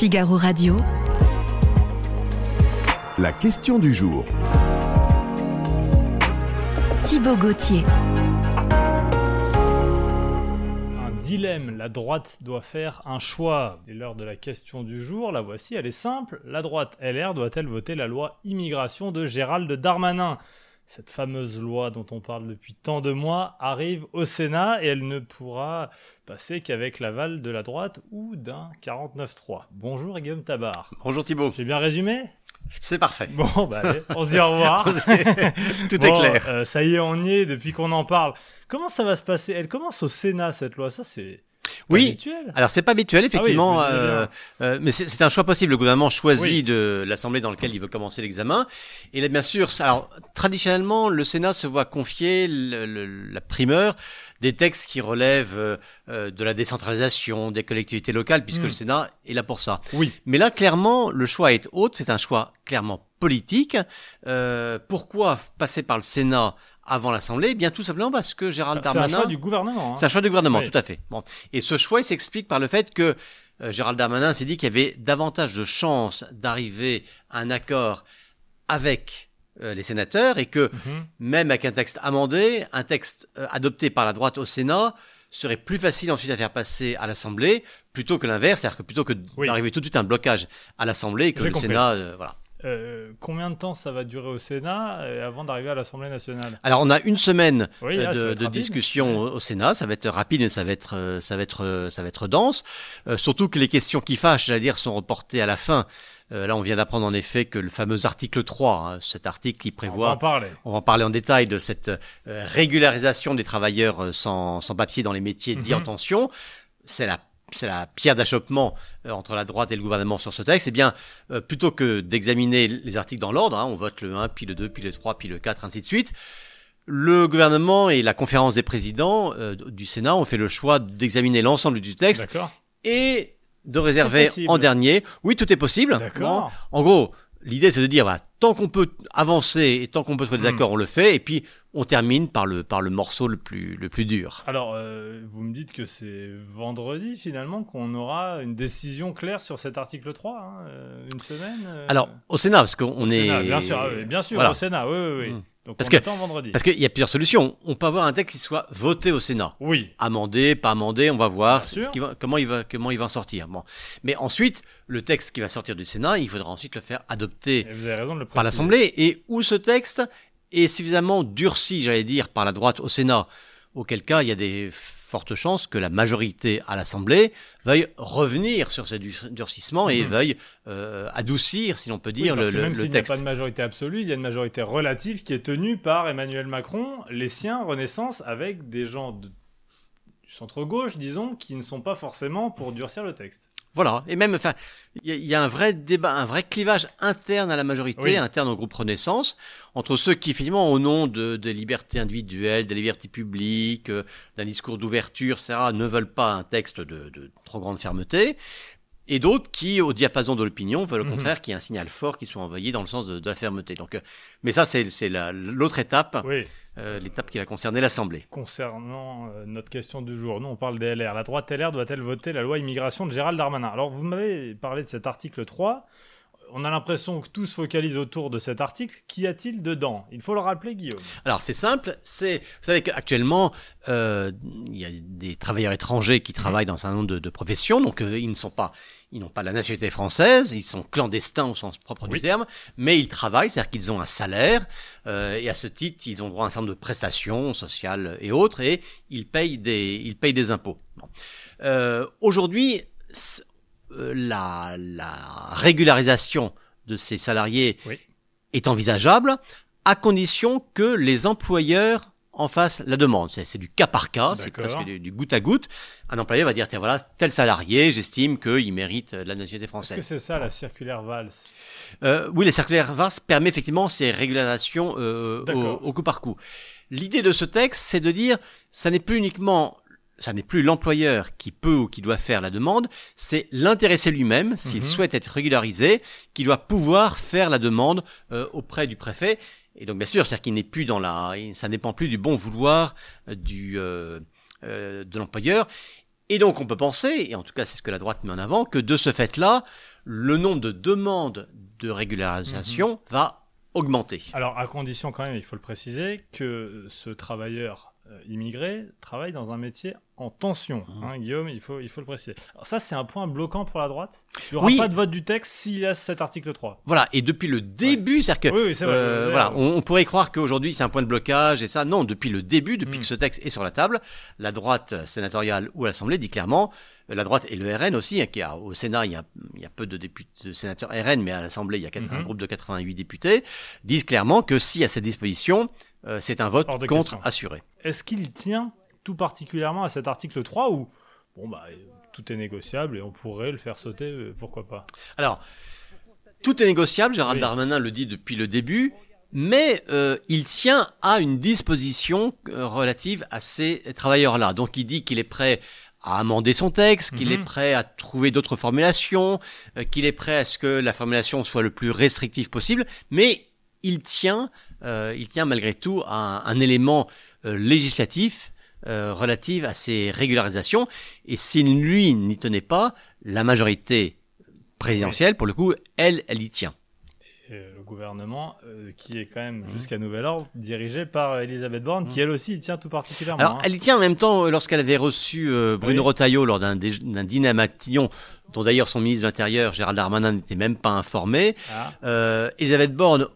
Figaro Radio. La question du jour. Thibaut Gauthier. Un dilemme, la droite doit faire un choix. C'est l'heure de la question du jour, la voici, elle est simple. La droite LR doit-elle voter la loi immigration de Gérald Darmanin? Cette fameuse loi dont on parle depuis tant de mois arrive au Sénat et elle ne pourra passer qu'avec l'aval de la droite ou d'un 49-3. Bonjour Guillaume Tabar. Bonjour Thibault. J'ai bien résumé? C'est parfait. Bon, bah allez, on se dit au revoir. Tout Bon, est clair. euh, ça y est, on y est depuis qu'on en parle. Comment ça va se passer? Elle commence au Sénat cette loi, ça c'est Oui. habituel. Alors c'est pas habituel effectivement, Ah oui, disais euh, euh, mais c'est un choix possible. Le gouvernement choisit Oui. de l'assemblée dans laquelle il veut commencer l'examen. Et là bien sûr, alors traditionnellement, le Sénat se voit confier le- le- la primeur des textes qui relèvent euh, euh, de la décentralisation, des collectivités locales, puisque le Sénat est là pour ça. Oui. Mais là, clairement, le choix est autre. C'est un choix clairement politique. Euh, pourquoi passer par le Sénat avant l'Assemblée Eh Bien, tout simplement parce que Gérald C'est un Darmanin. choix du gouvernement. hein. C'est un choix du gouvernement, Oui. tout à fait. Bon. Et ce choix, il s'explique par le fait que euh, Gérald Darmanin s'est dit qu'il y avait davantage de chances d'arriver à un accord avec euh, les sénateurs et que Mhm. même avec un texte amendé, un texte euh, adopté par la droite au Sénat serait plus facile ensuite à faire passer à l'Assemblée plutôt que l'inverse, c'est-à-dire que plutôt que Oui. d'arriver tout de suite à un blocage à l'Assemblée et que le compris. Sénat, voilà. Euh, combien de temps ça va durer au Sénat euh, avant d'arriver à l'Assemblée nationale? Alors on a une semaine Oui, euh, là, de, de discussion au, Sénat. Ça va être rapide et ça va être, euh, ça va être, ça va être dense. Euh, surtout que les questions qui fâchent, j'allais dire, sont reportées à la fin. Euh, là, on vient d'apprendre en effet que le fameux article 3, hein, cet article qui On va prévoit en parler. on va en parler en détail de cette euh, régularisation des travailleurs euh, sans, sans papier dans les métiers dits en Mhm. tension. C'est la c'est la pierre d'achoppement euh, entre la droite et le gouvernement sur ce texte. Eh bien, euh, plutôt que d'examiner les articles dans l'ordre, hein, on vote le 1, puis le 2, puis le 3, puis le 4, ainsi de suite. Le gouvernement et la conférence des présidents euh, du Sénat ont fait le choix d'examiner l'ensemble du texte et de réserver en dernier. Oui, tout est possible. D'accord. Bon. En gros, l'idée c'est de dire, voilà, tant qu'on peut avancer et tant qu'on peut trouver des Hmm. accords, on le fait, et puis on termine par le par le morceau le plus le plus dur. Alors, euh, vous me dites que c'est vendredi finalement qu'on aura une décision claire sur cet article 3, hein, euh, une semaine euh, Alors au Sénat, parce qu'on est Sénat, bien sûr, ah bien sûr, Voilà. au Sénat, oui, oui, oui. Mm. Donc Parce on que- attend vendredi. parce qu'il y a plusieurs solutions. On peut avoir un texte qui soit voté au Sénat. Oui, amendé, pas amendé, on va voir Bien ce sûr. qui va- comment il va comment il va en sortir. Bon, mais ensuite le texte qui va sortir du Sénat, il faudra ensuite le faire adopter et vous avez raison de le préciser. par l'Assemblée et où ce texte est suffisamment durci, j'allais dire, par la droite au Sénat, auquel cas il y a des fortes chances que la majorité à l'Assemblée veuille revenir sur ce du- durcissement et Mhm. veuille euh, adoucir, si l'on peut Oui, dire, parce le, que même s'il n'y a pas de majorité absolue, il y a une majorité relative qui est tenue par Emmanuel Macron, les siens, Renaissance, avec des gens de- du centre-gauche, disons, qui ne sont pas forcément pour durcir le texte. Voilà, et même, enfin, il y, a- il y a un vrai débat, un vrai clivage interne à la majorité, Oui. interne au groupe Renaissance, entre ceux qui, finalement, au nom de, des libertés individuelles, des libertés publiques, euh, d'un discours d'ouverture, etc., ne veulent pas un texte de, de trop grande fermeté, et d'autres qui, au diapason de l'opinion, veulent au Mhm. contraire qu'il y ait un signal fort qui soit envoyé dans le sens de, de la fermeté. Donc, euh, mais ça, c'est c'est la- l'autre étape, Oui, euh, l'étape qui va concerner l'Assemblée. concernant euh, notre question du jour, nous on parle des LR. La droite LR doit-elle voter la loi immigration de Gérald Darmanin? Alors vous m'avez parlé de cet article 3. On a l'impression que tout se focalise autour de cet article. Qu'y a-t-il dedans? Il faut le rappeler, Guillaume. Alors c'est simple, c'est vous savez qu'actuellement euh, il y a des travailleurs étrangers qui travaillent dans un certain nombre de, de professions, donc euh, ils ne sont pas, ils n'ont pas la nationalité française, ils sont clandestins au sens propre Oui. du terme, mais ils travaillent, c'est-à-dire qu'ils ont un salaire euh, et à ce titre ils ont droit à un certain nombre de prestations sociales et autres et ils payent des, ils payent des impôts. Euh, Aujourd'hui, la, la régularisation de ces salariés Oui. est envisageable à condition que les employeurs en fassent la demande. C'est du cas par cas, c'est presque du, du goutte à goutte. Un employeur va dire, tiens voilà, tel salarié, j'estime qu'il mérite euh, la nationalité Est-ce que française. c'est ça la circulaire Valls? Euh, oui, les circulaires VAS permet effectivement ces régularisations euh, au coup par coup. L'idée de ce texte, c'est de dire, ça n'est plus uniquement, ça n'est plus l'employeur qui peut ou qui doit faire la demande, c'est l'intéressé lui-même, s'il Mhm. souhaite être régularisé, qui doit pouvoir faire la demande euh, auprès du préfet. Et donc, bien sûr, c'est-à-dire qu'il n'est plus dans la, ça dépend plus du bon vouloir euh, du euh, euh, de l'employeur. Et donc on peut penser, et en tout cas c'est ce que la droite met en avant, que de ce fait-là, le nombre de demandes de régularisation Mhm. va augmenter. Alors, à condition quand même, il faut le préciser, que ce travailleur immigré travaille dans un métier en tension. Mhm. hein, Guillaume, il faut, il faut le préciser. Alors ça, c'est un point bloquant pour la droite? Il n'y aura Oui. pas de vote du texte s'il y a cet article 3. Voilà, et depuis le début, c'est-à-dire que Oui, oui, c'est vrai. Euh, voilà, on, on pourrait croire qu'aujourd'hui c'est un point de blocage et ça, non, depuis le début, depuis Mm. que ce texte est sur la table, la droite sénatoriale ou l'Assemblée dit clairement, euh, la droite et le RN aussi, hein, qui a au Sénat il y a, il y a peu de députés, de sénateurs RN, mais à l'Assemblée il y a un Mhm. groupe de 88 députés, disent clairement que si à cette disposition, euh, c'est un vote contre question. assuré. Est-ce qu'il tient tout particulièrement à cet article 3 où, bon, bah, tout est négociable et on pourrait le faire sauter, euh, pourquoi pas Alors, tout est négociable, Gérald Oui. Darmanin le dit depuis le début, mais euh, il tient à une disposition euh, relative à ces travailleurs-là. Donc il dit qu'il est prêt à amender son texte, qu'il Mhm. est prêt à trouver d'autres formulations, euh, qu'il est prêt à ce que la formulation soit le plus restrictive possible, mais il tient, euh, il tient malgré tout à un, un élément législatif euh, relatif à ces régularisations. Et si lui n'y tenait pas, la majorité présidentielle, pour le coup, elle, elle y tient. Et le gouvernement, euh, qui est quand même Mhm. jusqu'à nouvel ordre, dirigé par Elisabeth Borne, qui elle aussi y tient tout particulièrement. Alors, hein. elle y tient en même temps euh, lorsqu'elle avait reçu euh, Bruno Oui. Retailleau lors d'un dîner à Matignon, dont d'ailleurs son ministre de l'Intérieur, Gérald Darmanin, n'était même pas informé. Ah, Elisabeth Borne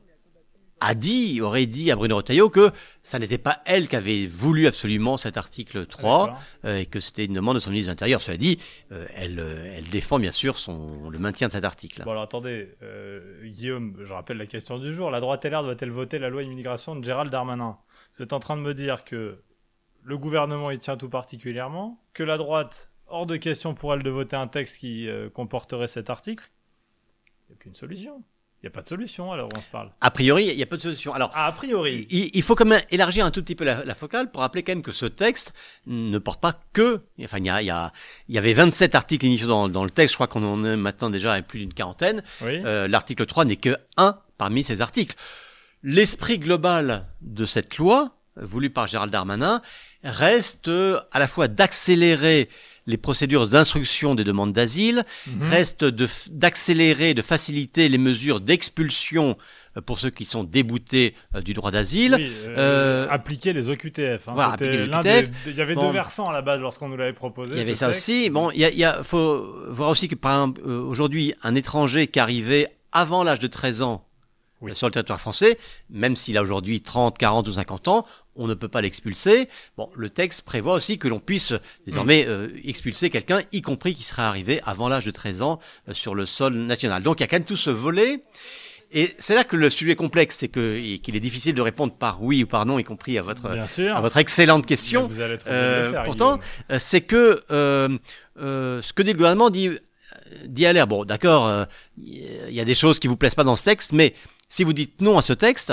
a dit, aurait dit à Bruno Retailleau que ça n'était pas elle qui avait voulu absolument cet article 3 d'accord. euh, et que c'était une demande de son ministre de l'Intérieur. Cela dit, euh, elle, euh, elle défend bien sûr son, le maintien de cet article. Bon alors attendez, euh, Guillaume, je rappelle la question du jour. La droite LR doit-elle voter la loi immigration de Gérald Darmanin? Vous êtes en train de me dire que le gouvernement y tient tout particulièrement, que la droite, hors de question pour elle de voter un texte qui comporterait cet article. Il n'y a qu'une solution. Il n'y a pas de solution alors on se parle. A priori, il n'y a pas de solution. Alors, Ah, a priori. Il, il faut quand même élargir un tout petit peu la, la focale pour rappeler quand même que ce texte ne porte pas que. Enfin, il y, a, il y, a, il y avait 27 articles initiaux dans, dans le texte. Je crois qu'on en est maintenant déjà à plus d'une quarantaine. Oui. Euh, L'article 3 n'est que un parmi ces articles. L'esprit global de cette loi, voulue par Gérald Darmanin, reste euh, à la fois d'accélérer les procédures d'instruction des demandes d'asile, Mhm. reste d'accélérer, de faciliter les mesures d'expulsion euh, pour ceux qui sont déboutés euh, du droit d'asile. Oui, euh, euh, appliquer les OQTF. hein. voilà, les OQTF. des- Il y avait Bon. deux versants à la base lorsqu'on nous l'avait proposé. Il y avait ça texte. aussi. Bon, il y a, y a- faut voir aussi que par exemple aujourd'hui un étranger qui arrivait avant l'âge de 13 ans Oui. sur le territoire français, même s'il a aujourd'hui 30, 40 ou 50 ans, on ne peut pas l'expulser. Bon, le texte prévoit aussi que l'on puisse Mm. désormais euh, expulser quelqu'un, y compris qui serait arrivé avant l'âge de 13 ans euh, sur le sol national. Donc il y a quand même tout ce volet. Et c'est là que le sujet complexe, c'est que qu'il est difficile de répondre par oui ou par non, y compris à votre à votre excellente question. Vous allez Euh, faire, pourtant, euh, c'est que euh, euh, ce que dit le gouvernement dit, dit à l'air. Bon, d'accord, euh, il y a des choses qui vous plaisent pas dans ce texte, mais si vous dites non à ce texte,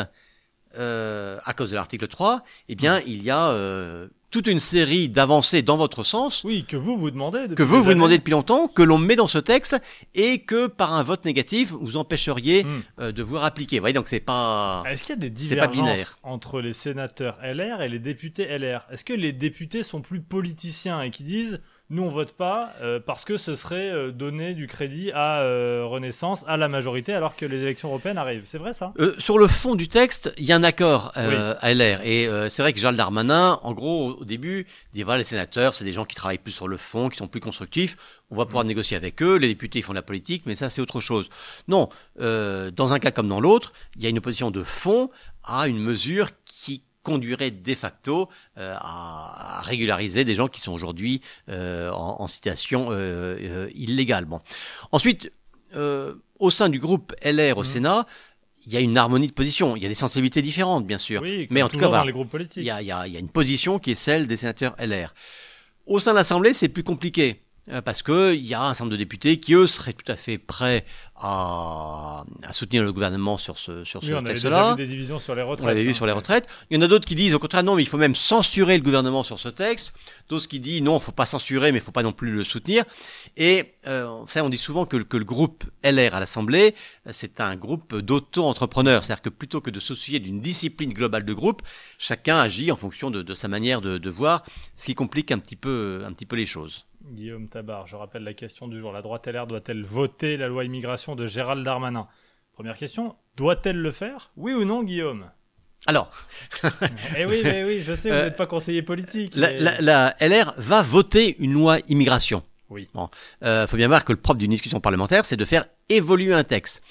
euh, à cause de l'article 3, eh bien, il y a euh, toute une série d'avancées dans votre sens Oui, que vous vous demandez. depuis que vous vous années. demandez depuis longtemps, que l'on met dans ce texte, et que par un vote négatif, vous empêcheriez Hmm. euh, de vous appliquer. Vous voyez, donc c'est pas... Est-ce qu'il y a des divergences entre les sénateurs LR et les députés LR Est-ce que les députés sont plus politiciens et qui disent nous on vote pas euh, parce que ce serait euh, donner du crédit à euh, Renaissance, à la majorité, alors que les élections européennes arrivent C'est vrai ça? Euh, sur le fond du texte, il y a un accord euh, à LR. Et euh, c'est vrai que Gérald Darmanin, en gros, au début, dit voilà, les sénateurs, c'est des gens qui travaillent plus sur le fond, qui sont plus constructifs. On va pouvoir négocier avec eux. Les députés, ils font de la politique, mais ça, c'est autre chose. Non, euh, dans un cas comme dans l'autre, il y a une opposition de fond à une mesure conduirait de facto euh, à, régulariser des gens qui sont aujourd'hui euh, en, en situation euh, euh, illégale. Bon. Ensuite, euh, au sein du groupe LR au Mhm. Sénat, il y a une harmonie de position. Il y a des sensibilités différentes, bien sûr. Oui, mais en tout cas, toujours voilà. dans les groupes politiques. Il y, a, il, y a, il y a une position qui est celle des sénateurs LR. Au sein de l'Assemblée, c'est plus compliqué. Euh, Parce que il y a un certain nombre de députés qui, eux, seraient tout à fait prêts à, à soutenir le gouvernement sur ce, sur Oui, ce on avait déjà texte-là. vu des divisions sur les retraites. On l'avait vu hein. sur les retraites. Il y en a d'autres qui disent au contraire non, mais il faut même censurer le gouvernement sur ce texte. D'autres qui disent non, il faut pas censurer, mais il faut pas non plus le soutenir. Et euh, ça, on dit souvent que, que le groupe LR à l'Assemblée, euh, c'est un groupe d'auto-entrepreneurs. C'est-à-dire que plutôt que de s'associer d'une discipline globale de groupe, chacun agit en fonction de, de sa manière de, de voir, ce qui complique un petit peu, un petit peu les choses. Guillaume Tabar, je rappelle la question du jour. La droite LR doit-elle voter la loi immigration de Gérald Darmanin? Première question, doit-elle le faire? Oui ou non, Guillaume? Alors, Eh oui, mais oui, je sais, vous Euh, n'êtes pas conseiller politique. la, mais- la- la LR va voter une loi immigration. Oui. Bon, euh, faut bien voir que le propre d'une discussion parlementaire, c'est de faire évoluer un texte.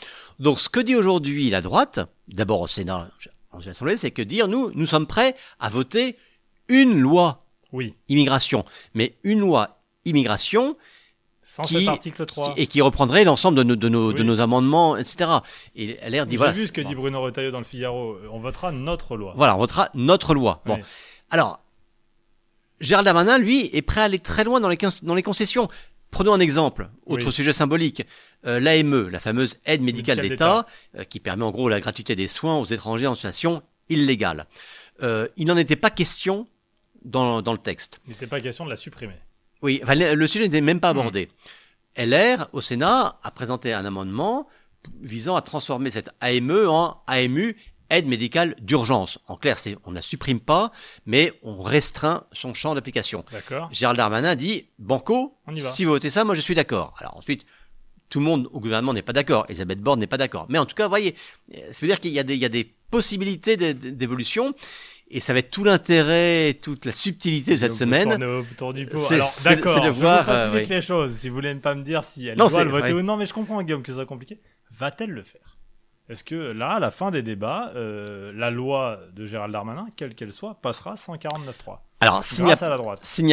Donc, ce que dit aujourd'hui la droite, d'abord au Sénat, en l'Assemblée, c'est que dire nous, nous sommes prêts à voter une loi Oui, immigration, mais une loi immigration sans Qui- cet article 3. qui- et qui reprendrait l'ensemble de nos, de nos, de Oui. nos amendements, etc. Et LR dit J'ai voilà. vu ce que bon, dit Bruno Retailleau dans le Figaro. euh, On votera notre loi. Voilà, on votera notre loi. Bon, Oui. alors Gérald Darmanin, lui, est prêt à aller très loin dans les, cons- dans les concessions. Prenons un exemple, autre Oui. sujet symbolique, euh, l'AME, la fameuse aide médicale Médicale d'État, euh, qui permet en gros la gratuité des soins aux étrangers en situation illégale. Euh, il n'en était pas question dans, dans le texte. Il n'était pas question de la supprimer. Oui, enfin, le, sujet n'était même pas Hmm. abordé. LR, au Sénat, a présenté un amendement visant à transformer cette AME en AMU, aide médicale d'urgence. En clair, c'est on ne la supprime pas, mais on restreint son champ d'application. D'accord Gérald Darmanin dit, Banco, On y va. si vous votez ça, moi je suis d'accord. Alors ensuite, tout le monde au gouvernement n'est pas d'accord. Elisabeth Borne n'est pas d'accord. Mais en tout cas, vous voyez, euh, ça veut dire qu'il y a des, il y a des possibilités d'é- d'évolution. Et ça va être tout l'intérêt, toute la subtilité de cette semaine. C'est- d'accord, de je voir, vous euh, oui. les choses. Si vous voulez pas me dire si elle Non, doit le voter ou non, mais je comprends, Guillaume, que ce soit compliqué. Va-t-elle le faire? Est-ce que là, à la fin des débats, euh, la loi de Gérald Darmanin, quelle qu'elle soit, passera 149.3 Alors, s'il n'y a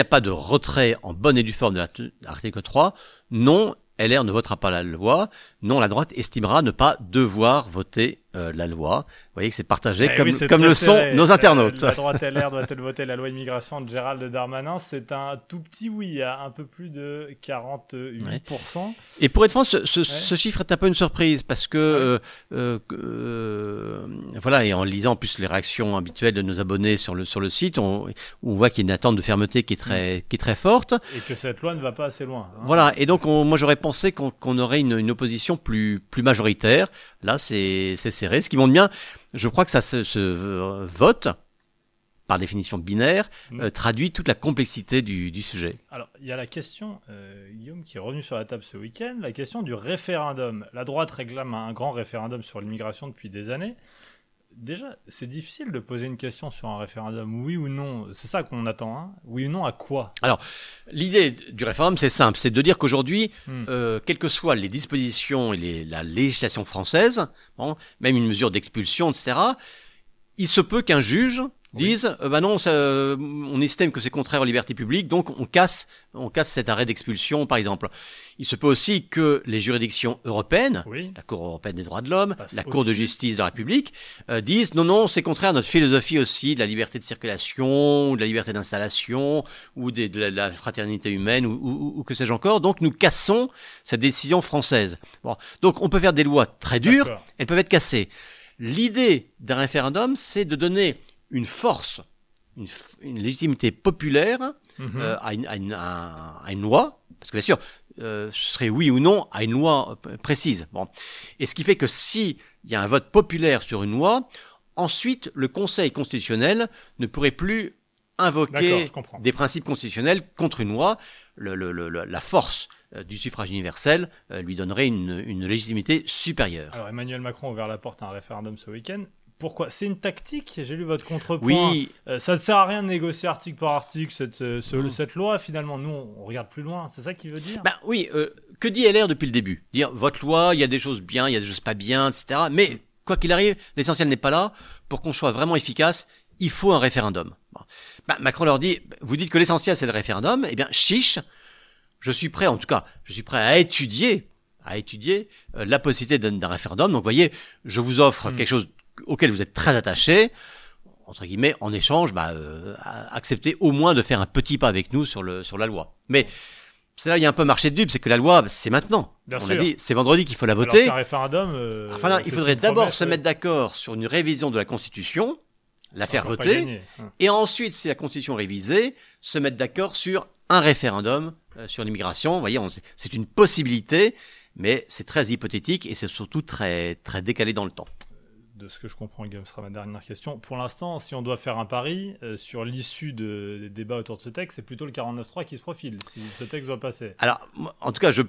a pas de retrait en bonne et due forme de l'art- l'article 3, non, LR ne votera pas la loi. Non, la droite estimera ne pas devoir voter euh, la loi. Vous voyez que c'est partagé Eh comme, oui, le sont serré. nos Euh, internautes. la droite LR doit-elle voter la loi immigration de Gérald Darmanin C'est un tout petit oui, à un peu plus de 48%. Et pour être franc, ce, ce, ce chiffre est un peu une surprise parce que, euh, euh, que, euh, voilà, et en lisant en plus les réactions habituelles de nos abonnés sur le sur le site, on, on voit qu'il y a une attente de fermeté qui est très qui est très forte. Et que cette loi ne va pas assez loin. hein. Voilà, et donc on- moi j'aurais pensé qu'on qu'on aurait une, une opposition plus plus majoritaire. Là, c'est serré, ce qui montre bien. Je crois que ça se, se vote par définition binaire Mm. euh, traduit toute la complexité du, du sujet. Alors, il y a la question, euh, Guillaume, qui est revenu sur la table ce week-end, la question du référendum. La droite réclame un grand référendum sur l'immigration depuis des années. Déjà, c'est difficile de poser une question sur un référendum, oui ou non. C'est ça qu'on attend, hein Oui ou non à quoi? L'idée du référendum, c'est simple, c'est de dire qu'aujourd'hui, Hmm. euh, quelles que soient les dispositions et les- la législation française, bon, même une mesure d'expulsion, etc., il se peut qu'un juge Oui. dise, euh, bah non, ça, euh, on estime que c'est contraire aux libertés publiques, donc on casse, on casse cet arrêt d'expulsion, par exemple. Il se peut aussi que les juridictions européennes, Oui. la Cour européenne des droits de l'homme, la Cour de justice de la République, euh, disent non, non, c'est contraire à notre philosophie aussi de la liberté de circulation, ou de la liberté d'installation, ou des- de la, la fraternité humaine, ou, ou- ou que sais-je encore. Donc nous cassons cette décision française. Bon. Donc on peut faire des lois très dures, elles peuvent être cassées. L'idée d'un référendum, c'est de donner une force, une, légitimité populaire Mhm. euh, à, une, à, une, à- à une loi, parce que bien sûr, euh, ce serait oui ou non à une loi euh, précise. Bon. Et ce qui fait que si il y a un vote populaire sur une loi, ensuite le Conseil constitutionnel ne pourrait plus invoquer des principes constitutionnels contre une loi. Le- le- le- le- la force du suffrage universel lui donnerait une, une légitimité supérieure. Alors, Emmanuel Macron a ouvert la porte à un référendum ce week-end. Pourquoi? C'est une tactique? J'ai lu votre contrepoint. Oui, Euh, ça ne sert à rien de négocier article par article cette, euh, ce- Mm. cette loi, finalement. Nous, on, on regarde plus loin. C'est ça qu'il veut dire? Ben oui, euh, que dit LR depuis le début? Dire votre loi, il y a des choses bien, il y a des choses pas bien, etc. Mais quoi qu'il arrive, l'essentiel n'est pas là. Pour qu'on soit vraiment efficace, il faut un référendum. Bon. Ben, Macron leur dit, vous dites que l'essentiel c'est le référendum, eh bien chiche, je suis prêt, en tout cas, je suis prêt à étudier, à étudier euh, la possibilité d'un d'un référendum. Donc vous voyez, je vous offre Mm. quelque chose auquel vous êtes très attaché. Entre guillemets, en échange, bah, euh, acceptez au moins de faire un petit pas avec nous sur le sur la loi. Mais c'est là il y a un peu marché de dupe, c'est que la loi, c'est maintenant. Bien On sûr. a dit, c'est vendredi qu'il faut la Alors voter. qu'un référendum. euh, Enfin là, il faudrait d'abord se euh, mettre d'accord sur une révision de la Constitution, la faire voter. Hum. et ensuite, si la Constitution est révisée, se mettre d'accord sur un référendum euh, sur l'immigration. Vous voyez, c'est une possibilité, mais c'est très hypothétique et c'est surtout très très décalé dans le temps. De ce que je comprends, Guillaume, sera ma dernière question. Pour l'instant, si on doit faire un pari euh, sur l'issue de, des débats autour de ce texte, c'est plutôt le 49.3 qui se profile, si ce texte doit passer. Alors, en tout cas, je,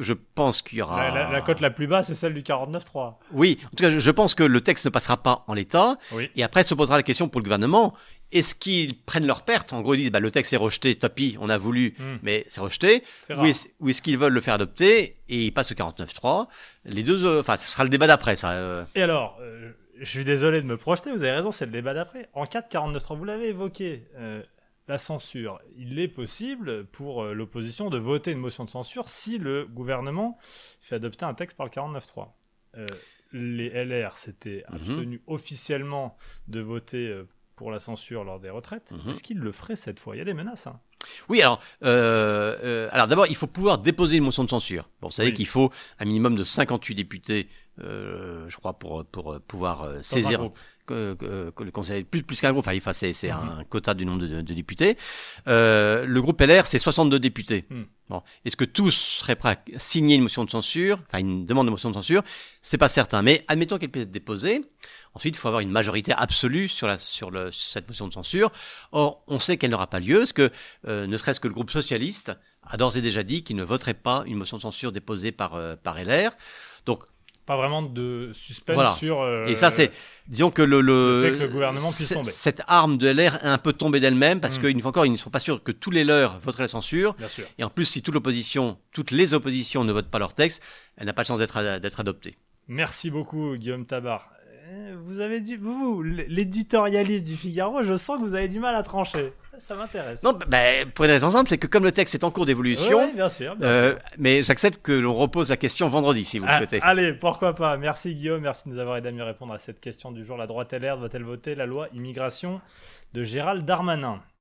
je pense qu'il y aura... La, la, cote la plus basse, c'est celle du 49.3. Oui, en tout cas, je, je, pense que le texte ne passera pas en l'état. Oui. Et après, se posera la question pour le gouvernement, est-ce qu'ils prennent leur perte En gros, ils disent bah, le texte est rejeté, tapis, on a voulu, Hmm. mais c'est rejeté. C'est Ou est-ce qu'ils veulent le faire adopter? Et ils passent au 49.3 Les deux, euh, enfin, ce sera le débat d'après, ça. euh. Et alors, euh, je suis désolé de me projeter, vous avez raison, c'est le débat d'après. En cas de 49.3, vous l'avez évoqué, la censure, il est possible pour l'opposition de voter une motion de censure si le gouvernement fait adopter un texte par le 49.3. Euh, les LR s'étaient Mhm. abstenus officiellement de voter pour la censure lors des retraites. Mhm. Est-ce qu'ils le feraient cette fois? Il y a des menaces. hein. Oui, alors, euh, euh, alors d'abord, il faut pouvoir déposer une motion de censure. Bon, vous savez Oui. qu'il faut un minimum de 58 députés, euh, je crois, pour, pour euh, pouvoir euh, saisir que, le conseil plus plus qu'un groupe. Enfin, c'est c'est Mhm. un quota du nombre de, de députés. Euh, le groupe LR c'est 62 députés. Mhm. bon. Est-ce que tous seraient prêts à signer une motion de censure? Enfin une demande de motion de censure? C'est pas certain. Mais admettons qu'elle puisse être déposée. Ensuite il faut avoir une majorité absolue sur la sur le sur cette motion de censure. Or on sait qu'elle n'aura pas lieu parce que euh, ne serait-ce que le groupe socialiste a d'ores et déjà dit qu'il ne voterait pas une motion de censure déposée par euh, par LR donc Pas vraiment de suspense Voilà. sur. euh, et ça, c'est, disons que le, le, le fait que le gouvernement puisse tomber. Cette arme de LR est un peu tombée d'elle-même parce Mm. qu'une fois encore, ils ne sont pas sûrs que tous les leurs voteraient la censure. Bien sûr. Et en plus, si toute l'opposition, toutes les oppositions ne votent pas leur texte, elle n'a pas de chance d'être, ad- d'être adoptée. Merci beaucoup, Guillaume Tabar. Euh, Vous avez du, vous, l'éditorialiste du Figaro, je sens que vous avez du mal à trancher. Ça m'intéresse. Non, bah, pour une raison simple, c'est que comme le texte est en cours d'évolution, Ouais, ouais, bien sûr. bien euh, sûr. mais j'accepte que l'on repose la question vendredi, si vous le Ah, souhaitez. allez, pourquoi pas. Merci Guillaume, merci de nous avoir aidé à mieux répondre à cette question du jour. La droite LR doit-elle voter la loi immigration de Gérald Darmanin